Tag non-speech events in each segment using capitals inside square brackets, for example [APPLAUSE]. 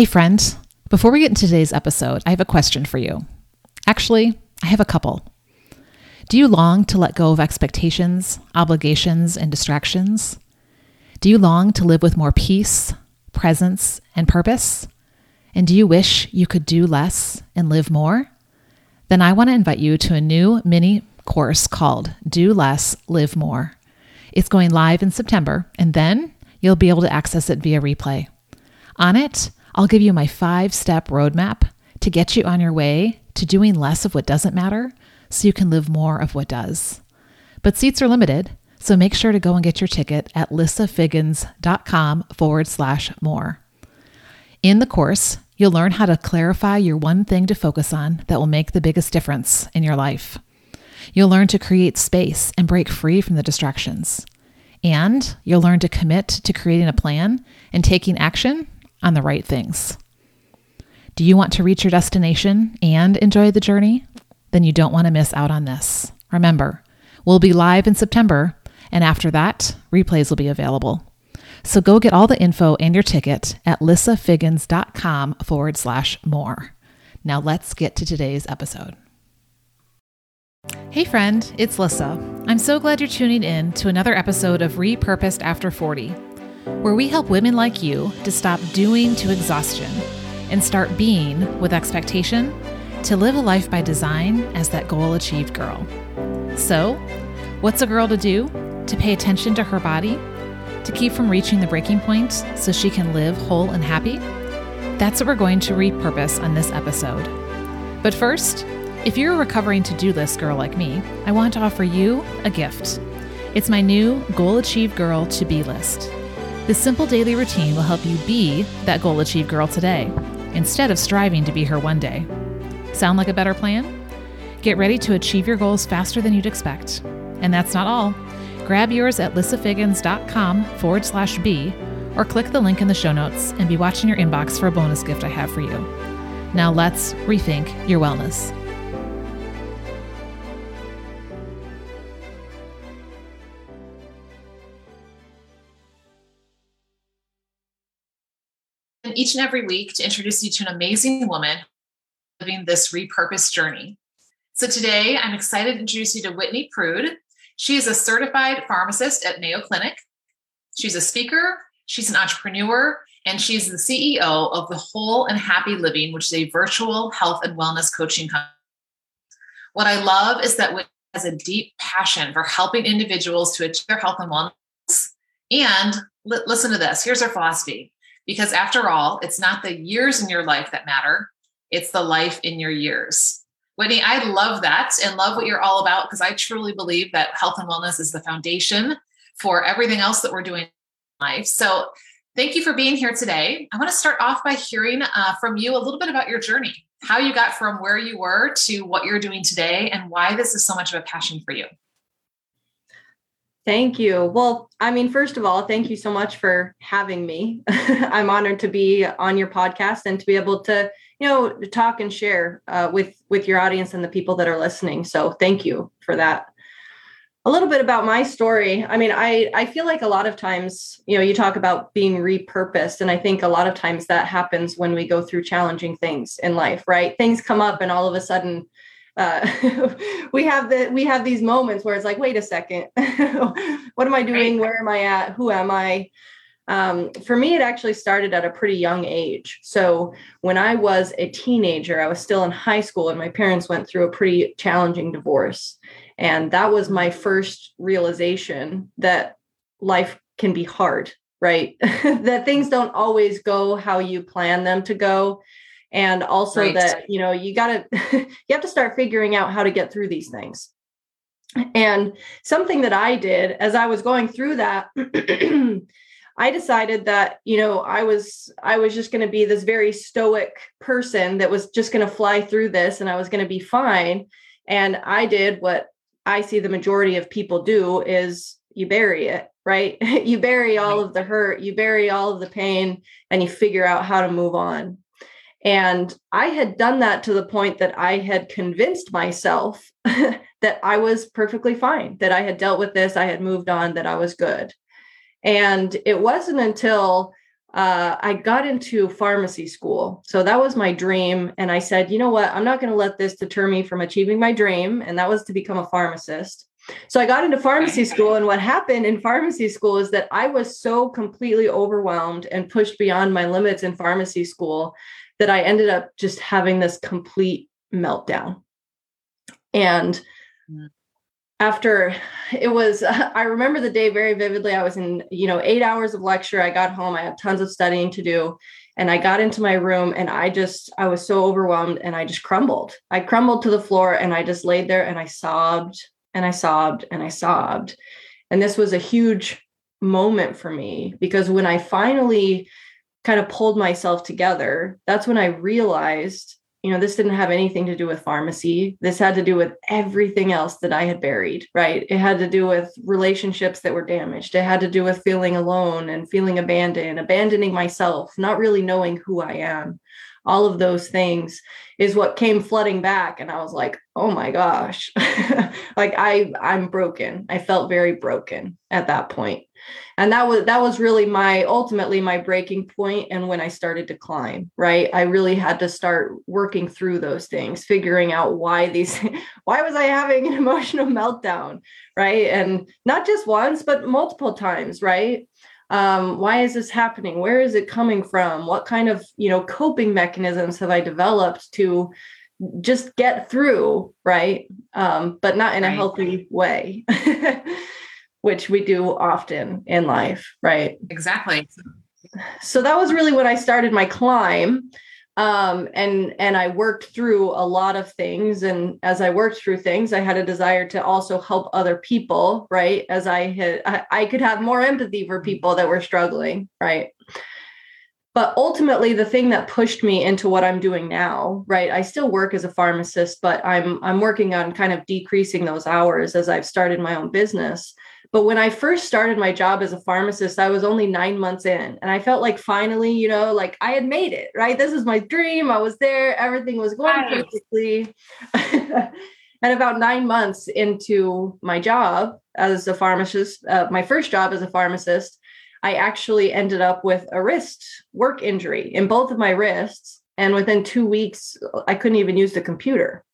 Hey, friend, before we get into today's episode, I have a question for you. Actually, I have a couple. Do you long to let go of expectations, obligations, and distractions? Do you long to live with more peace, presence, and purpose? And do you wish you could do less and live more? Then I want to invite you to a new mini course called Do Less, Live More. It's going live in September, and then you'll be able to access it via replay. On it, I'll give you my five step roadmap to get you on your way to doing less of what doesn't matter so you can live more of what does. But seats are limited, so make sure to go and get your ticket at lissafiggins.com forward slash more. In the course, you'll learn how to clarify your one thing to focus on that will make the biggest difference in your life. You'll learn to create space and break free from the distractions. And you'll learn to commit to creating a plan and taking action on the right things. Do you want to reach your destination and enjoy the journey? Then you don't want to miss out on this. Remember, we'll be live in September, and after that, replays will be available. So go get all the info and your ticket at lissafiggins.com forward slash more. Now let's get to today's episode. Hey, friend, it's Lissa. I'm so glad you're tuning in to another episode of Repurposed After 40 where we help women like you to stop doing to exhaustion and start being with expectation to live a life by design as that goal achieved girl. So, what's a girl to do? To pay attention to her body? To keep from reaching the breaking point so she can live whole and happy? That's what we're going to repurpose on this episode. But first, if you're a recovering to do list girl like me, I want to offer you a gift. It's my new Goal Achieved Girl to Be list. This simple daily routine will help you be that goal achieved girl today instead of striving to be her one day. Sound like a better plan? Get ready to achieve your goals faster than you'd expect. And that's not all. Grab yours at lissafiggins.com forward slash B or click the link in the show notes and be watching your inbox for a bonus gift I have for you. Now let's rethink your wellness. Each and every week to introduce you to an amazing woman living this repurposed journey. So today I'm excited to introduce you to Whitney Prude. She is a certified pharmacist at Mayo Clinic. She's a speaker, she's an entrepreneur, and she's the CEO of the Whole and Happy Living, which is a virtual health and wellness coaching company. What I love is that Whitney has a deep passion for helping individuals to achieve their health and wellness. And li- listen to this here's her philosophy because after all, it's not the years in your life that matter, it's the life in your years. Whitney, I love that and love what you're all about because I truly believe that health and wellness is the foundation for everything else that we're doing in life. So, thank you for being here today. I want to start off by hearing uh, from you a little bit about your journey, how you got from where you were to what you're doing today, and why this is so much of a passion for you. Thank you. Well, I mean, first of all, thank you so much for having me. [LAUGHS] I'm honored to be on your podcast and to be able to, you know, talk and share uh, with with your audience and the people that are listening. So, thank you for that. A little bit about my story. I mean, I I feel like a lot of times, you know, you talk about being repurposed, and I think a lot of times that happens when we go through challenging things in life, right? Things come up, and all of a sudden uh, [LAUGHS] we have the we have these moments where it's like, wait a second, [LAUGHS] what am I doing? Where am I at? Who am I? Um, for me, it actually started at a pretty young age. So when I was a teenager, I was still in high school, and my parents went through a pretty challenging divorce, and that was my first realization that life can be hard right [LAUGHS] that things don't always go how you plan them to go and also right. that you know you got to [LAUGHS] you have to start figuring out how to get through these things. And something that i did as i was going through that [CLEARS THROAT] i decided that you know i was i was just going to be this very stoic person that was just going to fly through this and i was going to be fine. And i did what i see the majority of people do is you bury it right? [LAUGHS] You bury all of the hurt you bury all of the pain and you figure out how to move on and I had done that to the point that I had convinced myself [LAUGHS] that I was perfectly fine, that I had dealt with this, I had moved on, that I was good. And it wasn't until uh, I got into pharmacy school. So that was my dream. And I said, you know what? I'm not going to let this deter me from achieving my dream. And that was to become a pharmacist. So I got into pharmacy school. And what happened in pharmacy school is that I was so completely overwhelmed and pushed beyond my limits in pharmacy school that I ended up just having this complete meltdown. And mm. after it was [LAUGHS] i remember the day very vividly. I was in you know eight hours of lecture. I got home. I had tons of studying to do. And i got into my room and i just i was so overwhelmed and i just crumbled. I crumbled to the floor and i just laid there and i sobbed and i sobbed and i sobbed. And this was a huge moment for me because when i finally kind of pulled myself together that's when i realized you know, this didn't have anything to do with pharmacy. This had to do with everything else that I had buried, right? It had to do with relationships that were damaged. It had to do with feeling alone and feeling abandoned, abandoning myself, not really knowing who I am. All of those things is what came flooding back. And I was like, oh my gosh, [LAUGHS] like I, I'm broken. I felt very broken at that point and that was that was really my ultimately my breaking point and when i started to climb right? I really had to start working through those things figuring out why these [LAUGHS] why was i having an [LAUGHS] emotional meltdown right? And not just once but multiple times right? Um, why is this happening? Where is it coming from? What kind of you know coping mechanisms have i developed to just get through right? Um, but not in a healthy way [LAUGHS] which we do often in life, right? Exactly. So that was really when I started my climb. Um, and and I worked through a lot of things. And as I worked through things, I had a desire to also help other people, right? As I had I, I could have more empathy for people that were struggling, right? but ultimately the thing that pushed me into what i'm doing now right i still work as a pharmacist but i'm i'm working on kind of decreasing those hours as i've started my own business but when I first started my job as a pharmacist, I was only nine months in. And I felt like finally, you know, like I had made it, right? This is my dream. I was there, everything was going perfectly. [LAUGHS] and about nine months into my job as a pharmacist, uh, my first job as a pharmacist, I actually ended up with a wrist work injury in both of my wrists. And within two weeks, I couldn't even use the computer.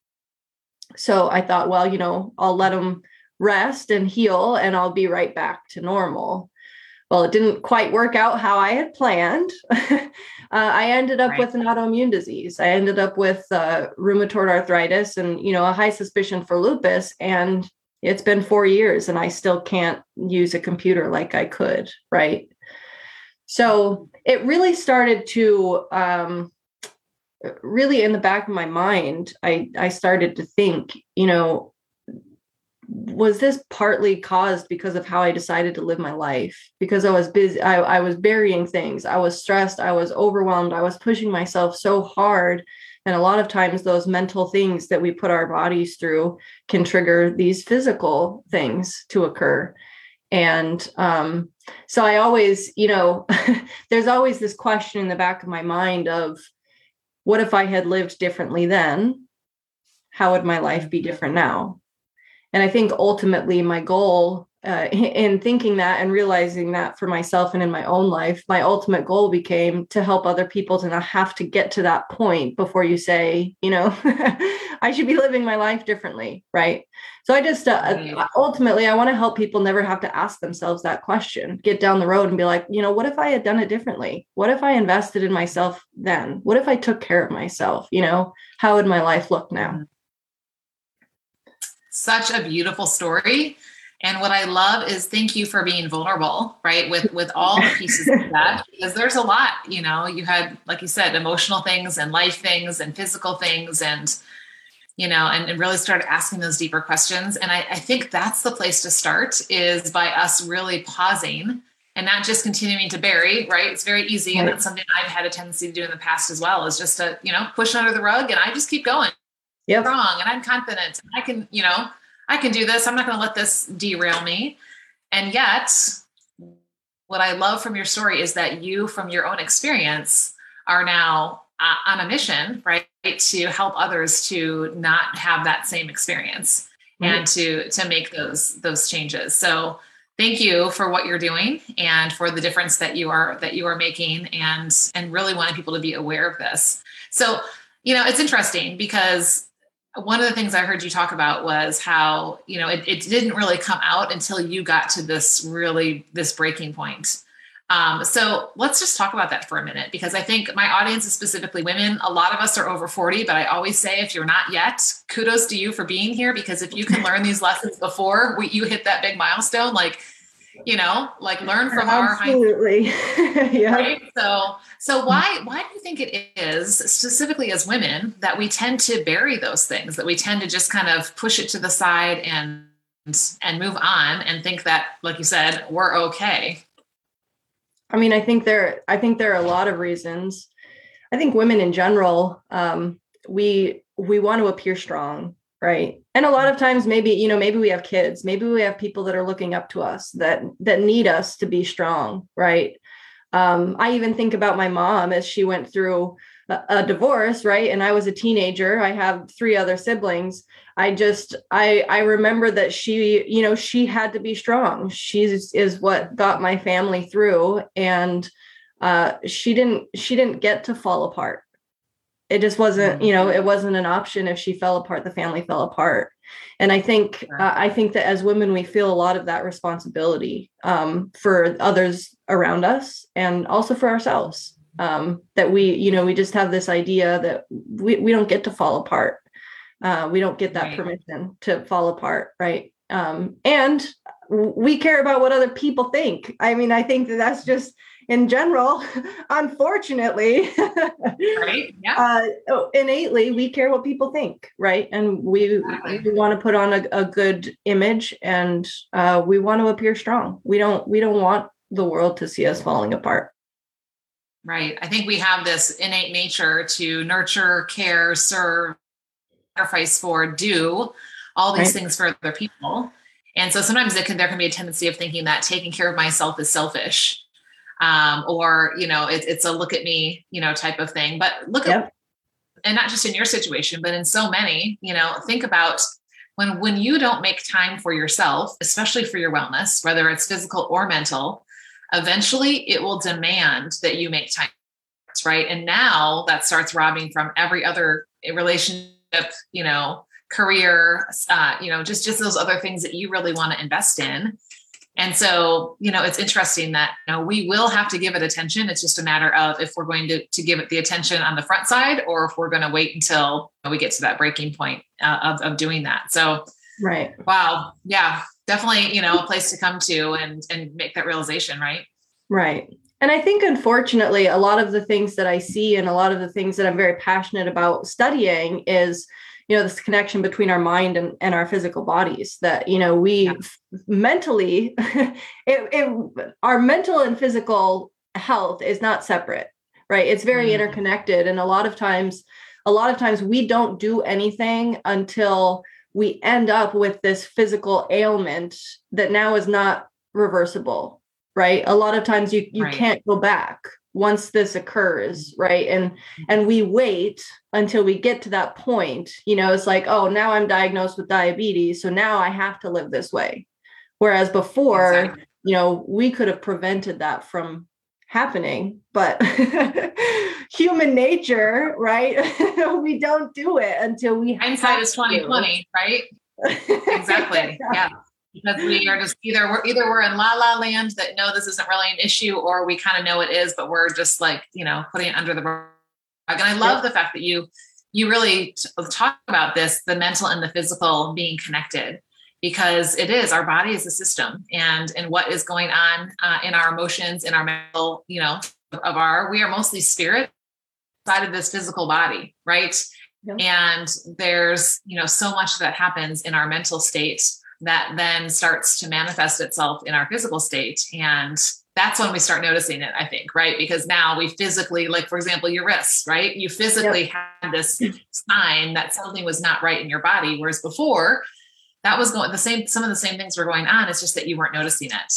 So I thought, well, you know, I'll let them rest and heal and I'll be right back to normal. Well, it didn't quite work out how I had planned. [LAUGHS] uh, I ended up right. with an autoimmune disease. I ended up with uh, rheumatoid arthritis and, you know, a high suspicion for lupus. And it's been four years and I still can't use a computer like I could. Right. So it really started to, um, really in the back of my mind, I, I started to think, you know, was this partly caused because of how I decided to live my life? Because I was busy, I, I was burying things, I was stressed, I was overwhelmed, I was pushing myself so hard. And a lot of times, those mental things that we put our bodies through can trigger these physical things to occur. And um, so I always, you know, [LAUGHS] there's always this question in the back of my mind of what if I had lived differently then? How would my life be different now? And i think ultimately my goal uh, [LAUGHS] in thinking that and realizing that for myself and in my own life my ultimate goal became to help other people to not have to get to that point before you say you know [LAUGHS] i should be living my life differently right? So i just uh, ultimately i want to help people never have to ask themselves that question get down the road and be like you know what if i had done it differently? What if i invested in myself then? What if i took care of myself? You know how would my life look now? Mm-hmm such a beautiful story. And what I love is thank you for being vulnerable, right? With with all the pieces of that, [LAUGHS] because there's a lot, you know, you had, like you said, emotional things and life things and physical things and you know, and, and really start asking those deeper questions. And I, I think that's the place to start is by us really pausing and not just continuing to bury, right? It's very easy. Right. And that's something I've had a tendency to do in the past as well, is just to, you know, push under the rug and I just keep going yep. strong and I'm confident. I can, you know, I can do this. I'm not going to let this derail me. And yet, what I love from your story is that you, from your own experience, are now uh, on a mission, right, to help others to not have that same experience right. and to to make those those changes. So thank you for what you're doing and for the difference that you are that you are making and and really wanting people to be aware of this so you know it's interesting because one of the things i heard you talk about was how you know it, it didn't really come out until you got to this really this breaking point um, so let's just talk about that for a minute because I think my audience is specifically women. A lot of us are over 40, but I always say if you're not yet, kudos to you for being here because if you can learn these lessons before we, you hit that big milestone, like, you know, like learn from Absolutely. our [LAUGHS] Absolutely. yeah. Right? So so why why do you think it is specifically as women that we tend to bury those things, that we tend to just kind of push it to the side and and move on and think that, like you said, we're okay? I mean, I think there I think there are a lot of reasons. I think women in general, um, we we want to appear strong, right? And a lot of times maybe, you know, maybe we have kids, maybe we have people that are looking up to us that that need us to be strong, right? Um, I even think about my mom as she went through a, divorce, right? And I was a teenager. I have three other siblings. I just I I remember that she, you know, she had to be strong. She is what got my family through and uh she didn't she didn't get to fall apart. It just wasn't, you know, it wasn't an option if she fell apart the family fell apart. And I think uh, I think that as women we feel a lot of that responsibility um for others around us and also for ourselves. Um that we, you know, we just have this idea that we we don't get to fall apart uh, we don't get that right. permission to fall apart, right? Um, and we care about what other people think. I mean, I think that that's just in general, [LAUGHS] unfortunately, right? Yeah. [LAUGHS] Uh, oh, innately, we care what people think, right? And we, exactly. we want to put on a, a good image, and uh, we want to appear strong. We don't we don't want the world to see us falling apart. Right. I think we have this innate nature to nurture, care, serve, sacrifice for, do all these right. things for other people. And so sometimes it can, there can be a tendency of thinking that taking care of myself is selfish. Um, or, you know, it, it's a look at me, you know, type of thing. But look yep. at, and not just in your situation, but in so many, you know, think about when when you don't make time for yourself, especially for your wellness, whether it's physical or mental, eventually it will demand that you make time right and now that starts robbing from every other relationship you know, career, uh, you know, just just those other things that you really want to invest in. And so, you know, it's interesting that you know we will have to give it attention. It's just a matter of if we're going to to give it the attention on the front side, or if we're going to wait until we get to that breaking point uh, of of doing that. So, right, wow, yeah, definitely, you know, a place to come to and and make that realization, right? Right. And I think, unfortunately, a lot of the things that I see and a lot of the things that I'm very passionate about studying is, you know, this connection between our mind and, and our physical bodies. That, you know, we yeah. mentally, [LAUGHS] it, it, our mental and physical health is not separate, right? It's very mm-hmm. interconnected. And a lot of times, a lot of times we don't do anything until we end up with this physical ailment that now is not reversible right a lot of times you you right. can't go back once this occurs right? And and we wait until we get to that point you know it's like oh now i'm diagnosed with diabetes so now i have to live this way. Whereas before exactly. you know we could have prevented that from happening but [LAUGHS] human nature right? [LAUGHS] We don't do it until we hindsight is 2020 right? [LAUGHS] Exactly. Yeah because we are just either we're either we're in la la land that no this isn't really an issue or we kind of know it is but we're just like you know putting it under the rug and i love the fact that you you really t- talk about this the mental and the physical being connected because it is our body is a system and and what is going on uh, in our emotions in our mental you know of our we are mostly spirit side of this physical body right yep. and there's you know so much that happens in our mental state that then starts to manifest itself in our physical state. And that's when we start noticing it, I think, right? Because now we physically, like, for example, your wrists, right? You physically yep. had this sign that something was not right in your body. Whereas before, that was going the same, some of the same things were going on. It's just that you weren't noticing it.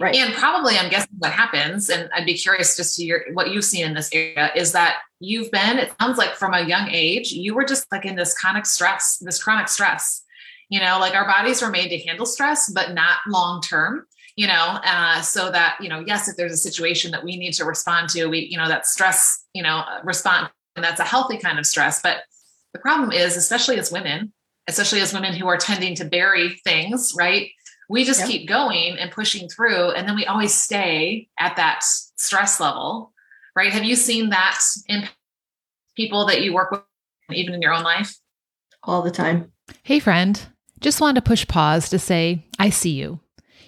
Right. And probably I'm guessing what happens, and I'd be curious just to hear what you've seen in this area is that you've been, it sounds like from a young age, you were just like in this chronic stress, this chronic stress you know, like our bodies were made to handle stress, but not long term. you know uh, so that you know yes if there's a situation that we need to respond to we you know that stress you know respond and that's a healthy kind of stress but the problem is especially as women especially as women who are tending to bury things right we just yep. keep going and pushing through and then we always stay at that stress level right have you seen that in people that you work with even in your own life all the time hey friend just wanted to push pause to say i see you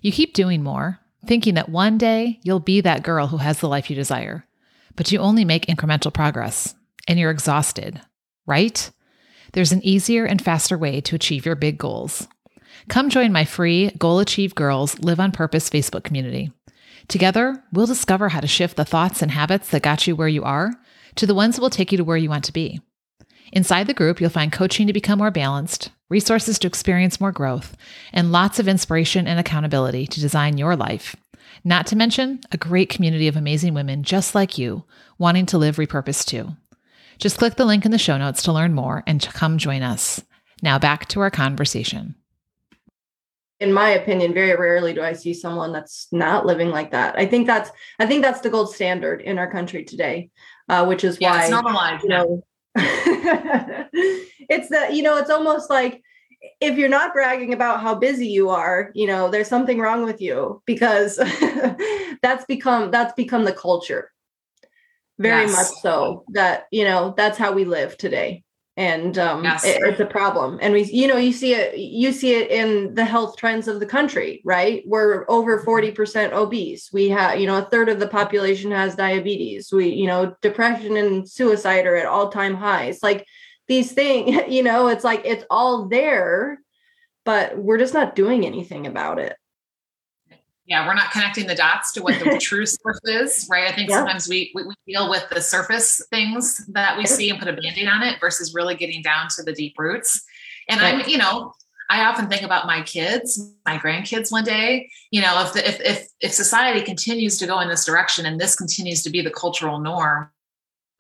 you keep doing more, thinking that one day you'll be that girl who has the life you desire, but you only make incremental progress and you're exhausted, right? There's an easier and faster way to achieve your big goals. Come join my free Goal Achieve Girls Live on Purpose Facebook community. Together, we'll discover how to shift the thoughts and habits that got you where you are to the ones that will take you to where you want to be. Inside the group, you'll find coaching to become more balanced, resources to experience more growth, and lots of inspiration and accountability to design your life. Not to mention a great community of amazing women just like you, wanting to live repurposed too. Just click the link in the show notes to learn more and to come join us. Now back to our conversation. In my opinion, very rarely do I see someone that's not living like that. I think that's I think that's the gold standard in our country today, uh, which is yeah, why it's normalized. You know, [LAUGHS] it's that you know it's almost like if you're not bragging about how busy you are you know there's something wrong with you because [LAUGHS] that's become that's become the culture very yes. much so that you know that's how we live today and um, yes. it, it's a problem. And we, you know, you see it, you see it in the health trends of the country, right? We're over mm-hmm. forty percent obese. We have, you know, a third of the population has diabetes. We, you know, depression and suicide are at all time highs. Like these things, [LAUGHS] you know, it's like it's all there, but we're just not doing anything about it yeah we're not connecting the dots to what the [LAUGHS] true source is right i think yeah. sometimes we, we, we deal with the surface things that we see and put a band-aid on it versus really getting down to the deep roots and right. i'm you know i often think about my kids my grandkids one day you know if, the, if if if society continues to go in this direction and this continues to be the cultural norm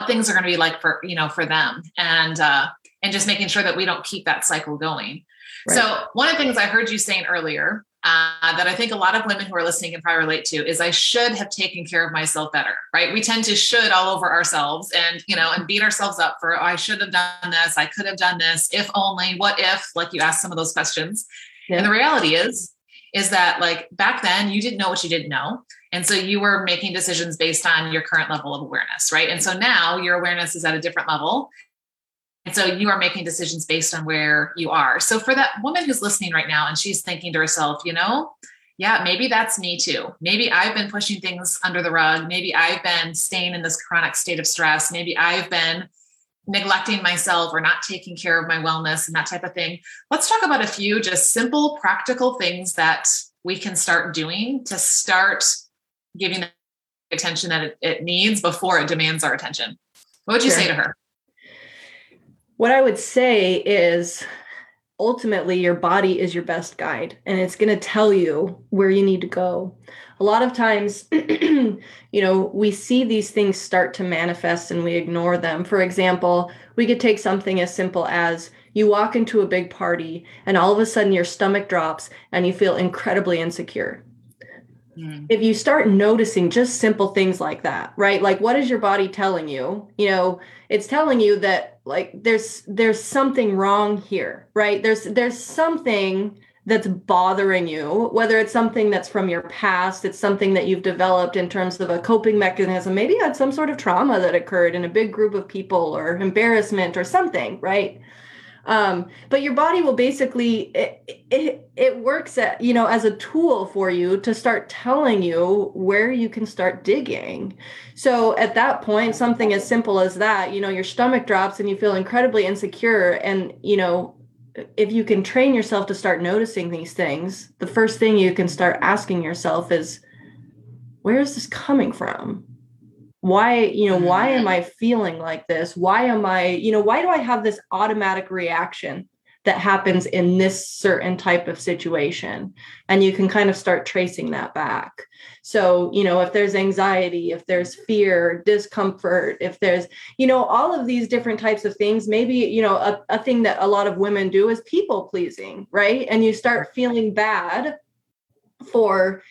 things are going to be like for you know for them and uh and just making sure that we don't keep that cycle going right. so one of the things i heard you saying earlier uh, that I think a lot of women who are listening can probably relate to is I should have taken care of myself better, right? We tend to should all over ourselves and, you know, and beat ourselves up for, oh, I should have done this. I could have done this. If only, what if, like you asked some of those questions. Yeah. And the reality is, is that like back then you didn't know what you didn't know. And so you were making decisions based on your current level of awareness, right? And so now your awareness is at a different level. And so you are making decisions based on where you are. So for that woman who's listening right now and she's thinking to herself, you know, yeah, maybe that's me too. Maybe I've been pushing things under the rug. Maybe I've been staying in this chronic state of stress. Maybe I've been neglecting myself or not taking care of my wellness and that type of thing. Let's talk about a few just simple, practical things that we can start doing to start giving the attention that it, it needs before it demands our attention. What would you sure. say to her? What I would say is ultimately your body is your best guide and it's going to tell you where you need to go. A lot of times, [CLEARS THROAT] you know, we see these things start to manifest and we ignore them. For example, we could take something as simple as you walk into a big party and all of a sudden your stomach drops and you feel incredibly insecure. Mm. If you start noticing just simple things like that, right? Like what is your body telling you? You know, it's telling you that like there's there's something wrong here right there's there's something that's bothering you whether it's something that's from your past it's something that you've developed in terms of a coping mechanism maybe you had some sort of trauma that occurred in a big group of people or embarrassment or something right um, but your body will basically it, it, it works at you know as a tool for you to start telling you where you can start digging. So at that point something as simple as that you know your stomach drops and you feel incredibly insecure and you know if you can train yourself to start noticing these things the first thing you can start asking yourself is where is this coming from why you know why am mm-hmm. i feeling like this? Why am i you know why do i have this automatic reaction that happens in this certain type of situation? And you can kind of start tracing that back. So you know if there's anxiety if there's fear discomfort if there's you know all of these different types of things maybe you know a, a thing that a lot of women do is people pleasing right? And you start feeling bad for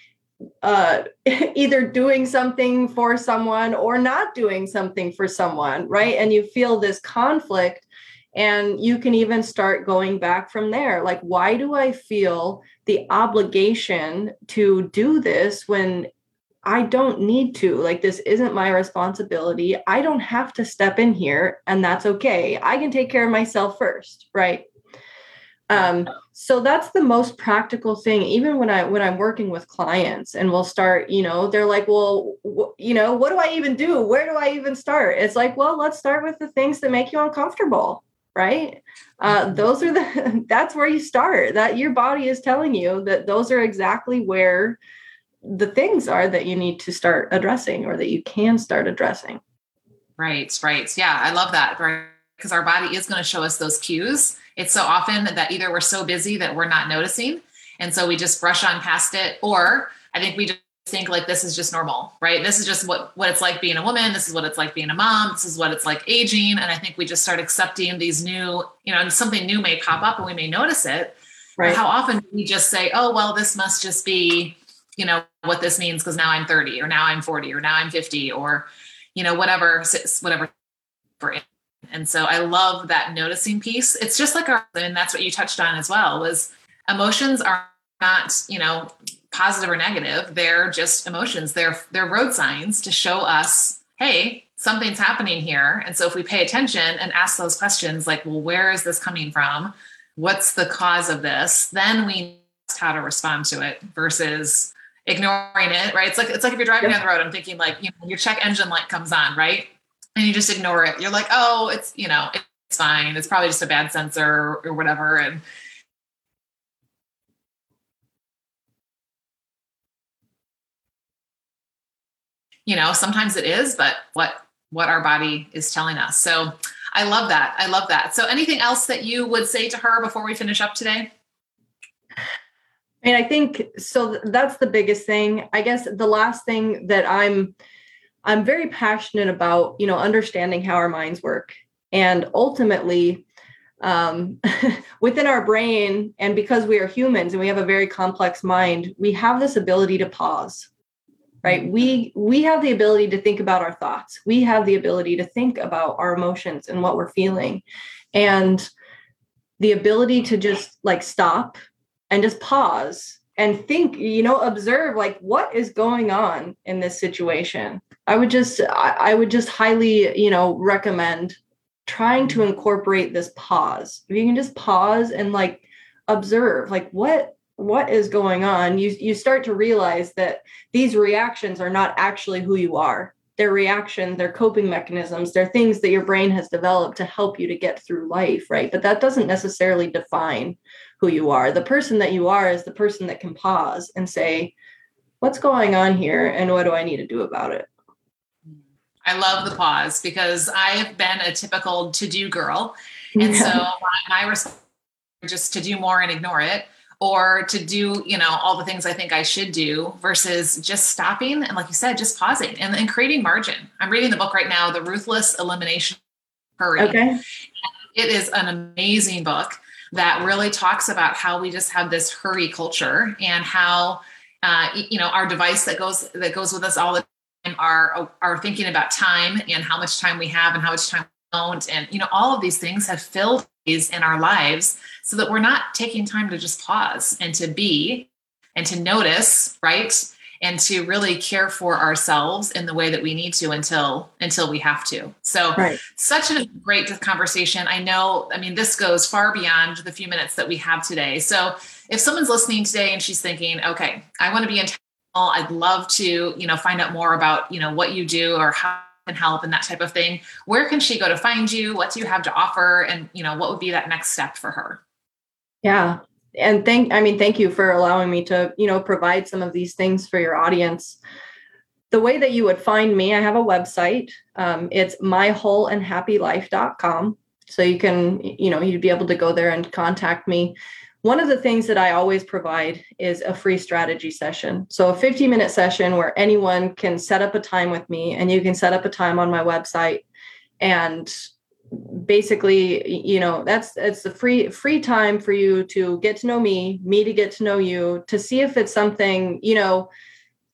uh, [LAUGHS] either doing something for someone or not doing something for someone, right? And you feel this conflict, and you can even start going back from there. Like, why do I feel the obligation to do this when I don't need to. Like, this isn't my responsibility. I don't have to step in here, and that's okay. I can take care of myself first, right? Um, so that's the most practical thing. Even when I when I'm working with clients, and we'll start, you know, they're like, "Well, wh- you know, what do I even do? Where do I even start?" It's like, well, let's start with the things that make you uncomfortable, right? Uh, mm-hmm. those are the [LAUGHS] that's where you start. That your body is telling you that those are exactly where the things are that you need to start addressing or that you can start addressing. Right, right. Yeah, I love that. Right. Because our body is going to show us those cues. It's so often that either we're so busy that we're not noticing. And so we just brush on past it. Or I think we just think like this is just normal, right? This is just what, what it's like being a woman. This is what it's like being a mom. This is what it's like aging. And I think we just start accepting these new, you know, something new may pop up and we may notice it. Right. How often do we just say, oh, well, this must just be you know what this means because now i'm 30 or now i'm 40 or now i'm 50 or you know whatever whatever and so i love that noticing piece. It's just like our and that's what you touched on as well was emotions are not you know positive or negative. They're just emotions. They're they're road signs to show us hey something's happening here. And so if we pay attention and ask those questions like well where is this coming from? What's the cause of this? Then we know how to respond to it versus ignoring it, right? It's like it's like if you're driving down the road, I'm thinking like, you know, your check engine light comes on, right? And you just ignore it. You're like, oh, it's you know, it's fine. It's probably just a bad sensor or whatever. And you know, sometimes it is, but what what our body is telling us. So I love that. I love that. So anything else that you would say to her before we finish up today? I mean, I think so. That's the biggest thing. I guess the last thing that I'm, I'm very passionate about, you know, understanding how our minds work, and ultimately, um, [LAUGHS] within our brain, and because we are humans and we have a very complex mind, we have this ability to pause. Right? We we have the ability to think about our thoughts. We have the ability to think about our emotions and what we're feeling, and the ability to just like stop and just pause and think you know observe like what is going on in this situation i would just i, would just highly you know recommend trying to incorporate this pause if you can just pause and like observe like what what is going on you you start to realize that these reactions are not actually who you are their reaction, their coping mechanisms, they're things that your brain has developed to help you to get through life, right? But that doesn't necessarily define who you are. The person that you are is the person that can pause and say, what's going on here and what do I need to do about it? I love the pause because I have been a typical to do girl. And yeah. so my, my response just to do more and ignore it or to do you know all the things i think i should do versus just stopping and like you said just pausing and, and creating margin i'm reading the book right now the ruthless elimination hurry okay it is an amazing book that really talks about how we just have this hurry culture and how uh, you know our device that goes that goes with us all the time are are thinking about time and how much time we have and how much time we don't. And you know all of these things have filled these in our lives so that we're not taking time to just pause and to be and to notice right? And to really care for ourselves in the way that we need to until until we have to. So right. such a great conversation. I know i mean this goes far beyond the few minutes that we have today. So if someone's listening today and she's thinking okay i want to be intentional i'd love to you know find out more about you know what you do or how can help and that type of thing. Where can she go to find you? What do you have to offer? And you know what would be that next step for her? Yeah. And thank i mean thank you for allowing me to you know provide some of these things for your audience. The way that you would find me i have a website. Um, it's mywholeandhappylife.com so you can you know you'd be able to go there and contact me one of the things that i always provide is a free strategy session. So a 15 minute session where anyone can set up a time with me and you can set up a time on my website. And basically you know that's it's the free free time for you to get to know me me to get to know you to see if it's something you know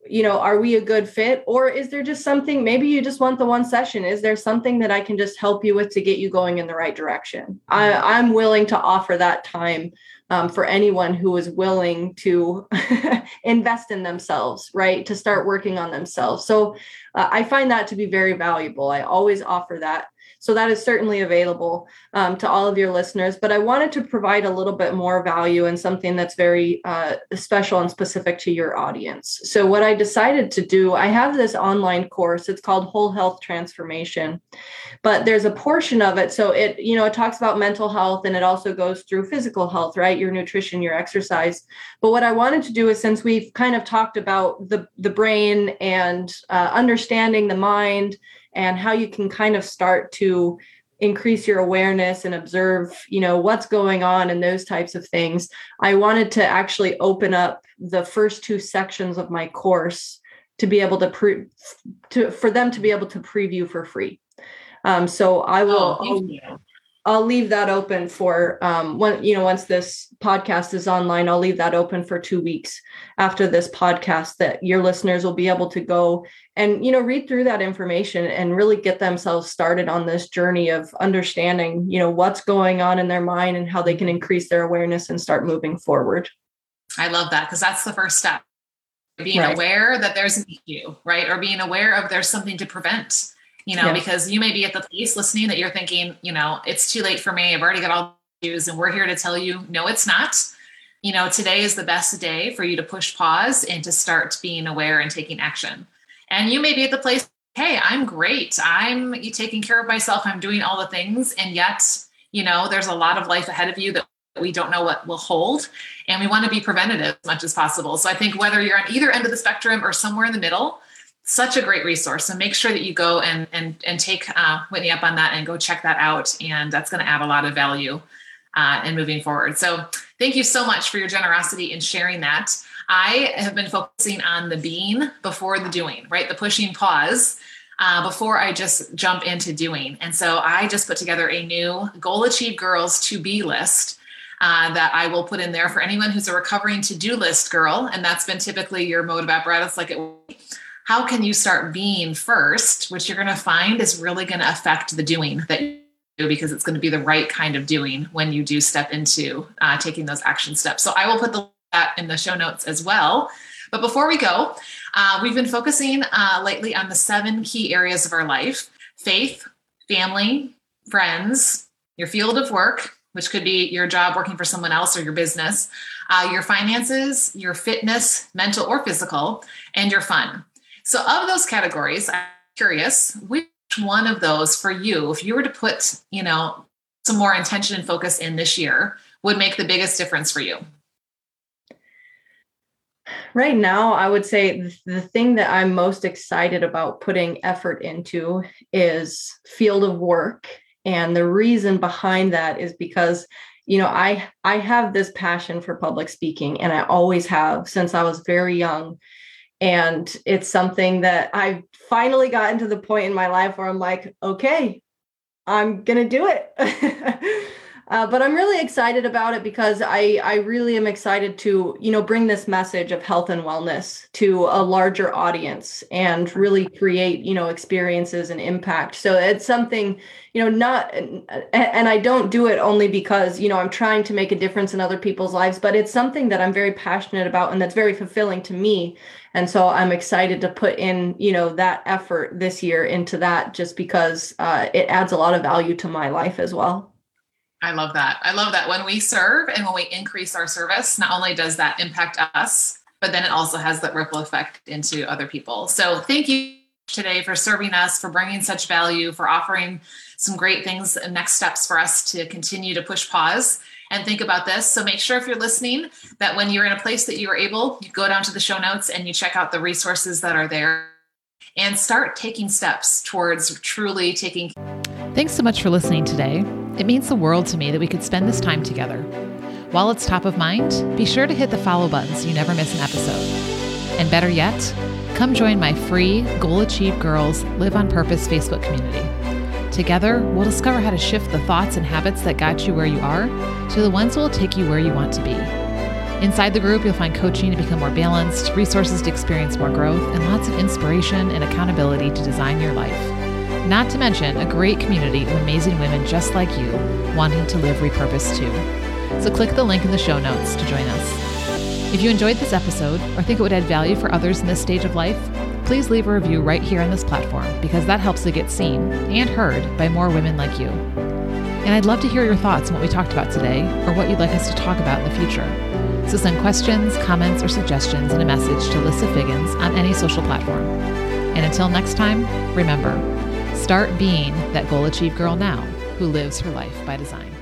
you know, are we a good fit? Or is there just something, maybe you just want the one session? Is there something that I can just help you with to get you going in the right direction? I, mm-hmm. I'm willing to offer that time um, for anyone who is willing to [LAUGHS] invest in themselves, right? To start working on themselves. So uh, I find that to be very valuable. I always offer that. So that is certainly available um, to all of your listeners. But I wanted to provide a little bit more value and something that's very uh, special and specific to your audience. So what I decided to do, I have this online course. It's called Whole Health Transformation, but there's a portion of it. So it, you know, it talks about mental health and it also goes through physical health, right? Your nutrition, your exercise. But what I wanted to do is since we've kind of talked about the the brain and uh, understanding the mind and how you can kind of start to increase your awareness and observe you know what's going on and those types of things. I wanted to actually open up the first two sections of my course to be able to pre- to for them to be able to preview for free. Um, so i will oh, I'll leave that open for um, when you know once this podcast is online. I'll leave that open for two weeks after this podcast that your listeners will be able to go and you know read through that information and really get themselves started on this journey of understanding you know what's going on in their mind and how they can increase their awareness and start moving forward. I love that because that's the first step. Being right. aware that there's an issue, right? Or being aware of there's something to prevent you know, because you may be at the place listening that you're thinking, you know, it's too late for me. I've already got all the news and we're here to tell you, no, it's not. You know, today is the best day for you to push pause and to start being aware and taking action. And you may be at the place, hey, I'm great. I'm you taking care of myself. I'm doing all the things. And yet, you know, there's a lot of life ahead of you that we don't know what will hold. And we want to be preventative as much as possible. So I think whether you're on either end of the spectrum or somewhere in the middle, such a great resource. So make sure that you go and and and take uh, Whitney up on that and go check that out. And that's going to add a lot of value uh, in moving forward. So thank you so much for your generosity in sharing that. I have been focusing on the being before the doing, right? The pushing pause. Uh, before I just jump into doing. And so I just put together a new Goal Achieve Girls to Be list uh, that I will put in there for anyone who's a recovering to do list girl. And that's been typically your mode of apparatus, like it how can you start being first, which you're going to find is really going to affect the doing that you do because it's going to be the right kind of doing when you do step into uh, taking those action steps. So I will put the that in the show notes as well. But before we go, uh, we've been focusing uh, lately on the seven key areas of our life faith, family, friends, your field of work, which could be your job working for someone else or your business, uh, your finances, your fitness, mental or physical, and your fun. So, of those categories, I'm curious which one of those for you, if you were to put, you know, some more intention and focus in this year, would make the biggest difference for you? Right now, I would say the thing that I'm most excited about putting effort into is field of work. And the reason behind that is because you know i i have this passion for public speaking and i always have since i was very young and it's something that I've finally gotten to the point in my life where I'm like, okay, I'm to do it. [LAUGHS] Uh, but I'm really excited about it because I I really am excited to you know bring this message of health and wellness to a larger audience and really create you know experiences and impact. So it's something you know not and I don't do it only because you know I'm trying to make a difference in other people's lives, but it's something that I'm very passionate about and that's very fulfilling to me. And so I'm excited to put in you know that effort this year into that just because uh, it adds a lot of value to my life as well. I love that. I love that when we serve and when we increase our service, not only does that impact us, but then it also has that ripple effect into other people. So thank you today for serving us, for bringing such value, for offering some great things and next steps for us to continue to push pause and think about this. So make sure if you're listening that when you're in a place that you are able, you go down to the show notes and you check out the resources that are there and start taking steps towards truly taking. Thanks so much for listening today. It means the world to me that we could spend this time together. While it's top of mind, be sure to hit the follow button so you never miss an episode. And better yet, come join my free Goal Achieve Girls Live on Purpose Facebook community. Together, we'll discover how to shift the thoughts and habits that got you where you are to the ones that will take you where you want to be. Inside the group, you'll find coaching to become more balanced, resources to experience more growth, and lots of inspiration and accountability to design your life. Not to mention a great community of amazing women just like you wanting to live repurposed too. So click the link in the show notes to join us. If you enjoyed this episode or think it would add value for others in this stage of life, please leave a review right here on this platform because that helps it get seen and heard by more women like you. And I'd love to hear your thoughts on what we talked about today or what you'd like us to talk about in the future. So send questions, comments, or suggestions in a message to Lissa Figgins on any social platform. And until next time, remember start being that goal achieved girl now who lives her life by design.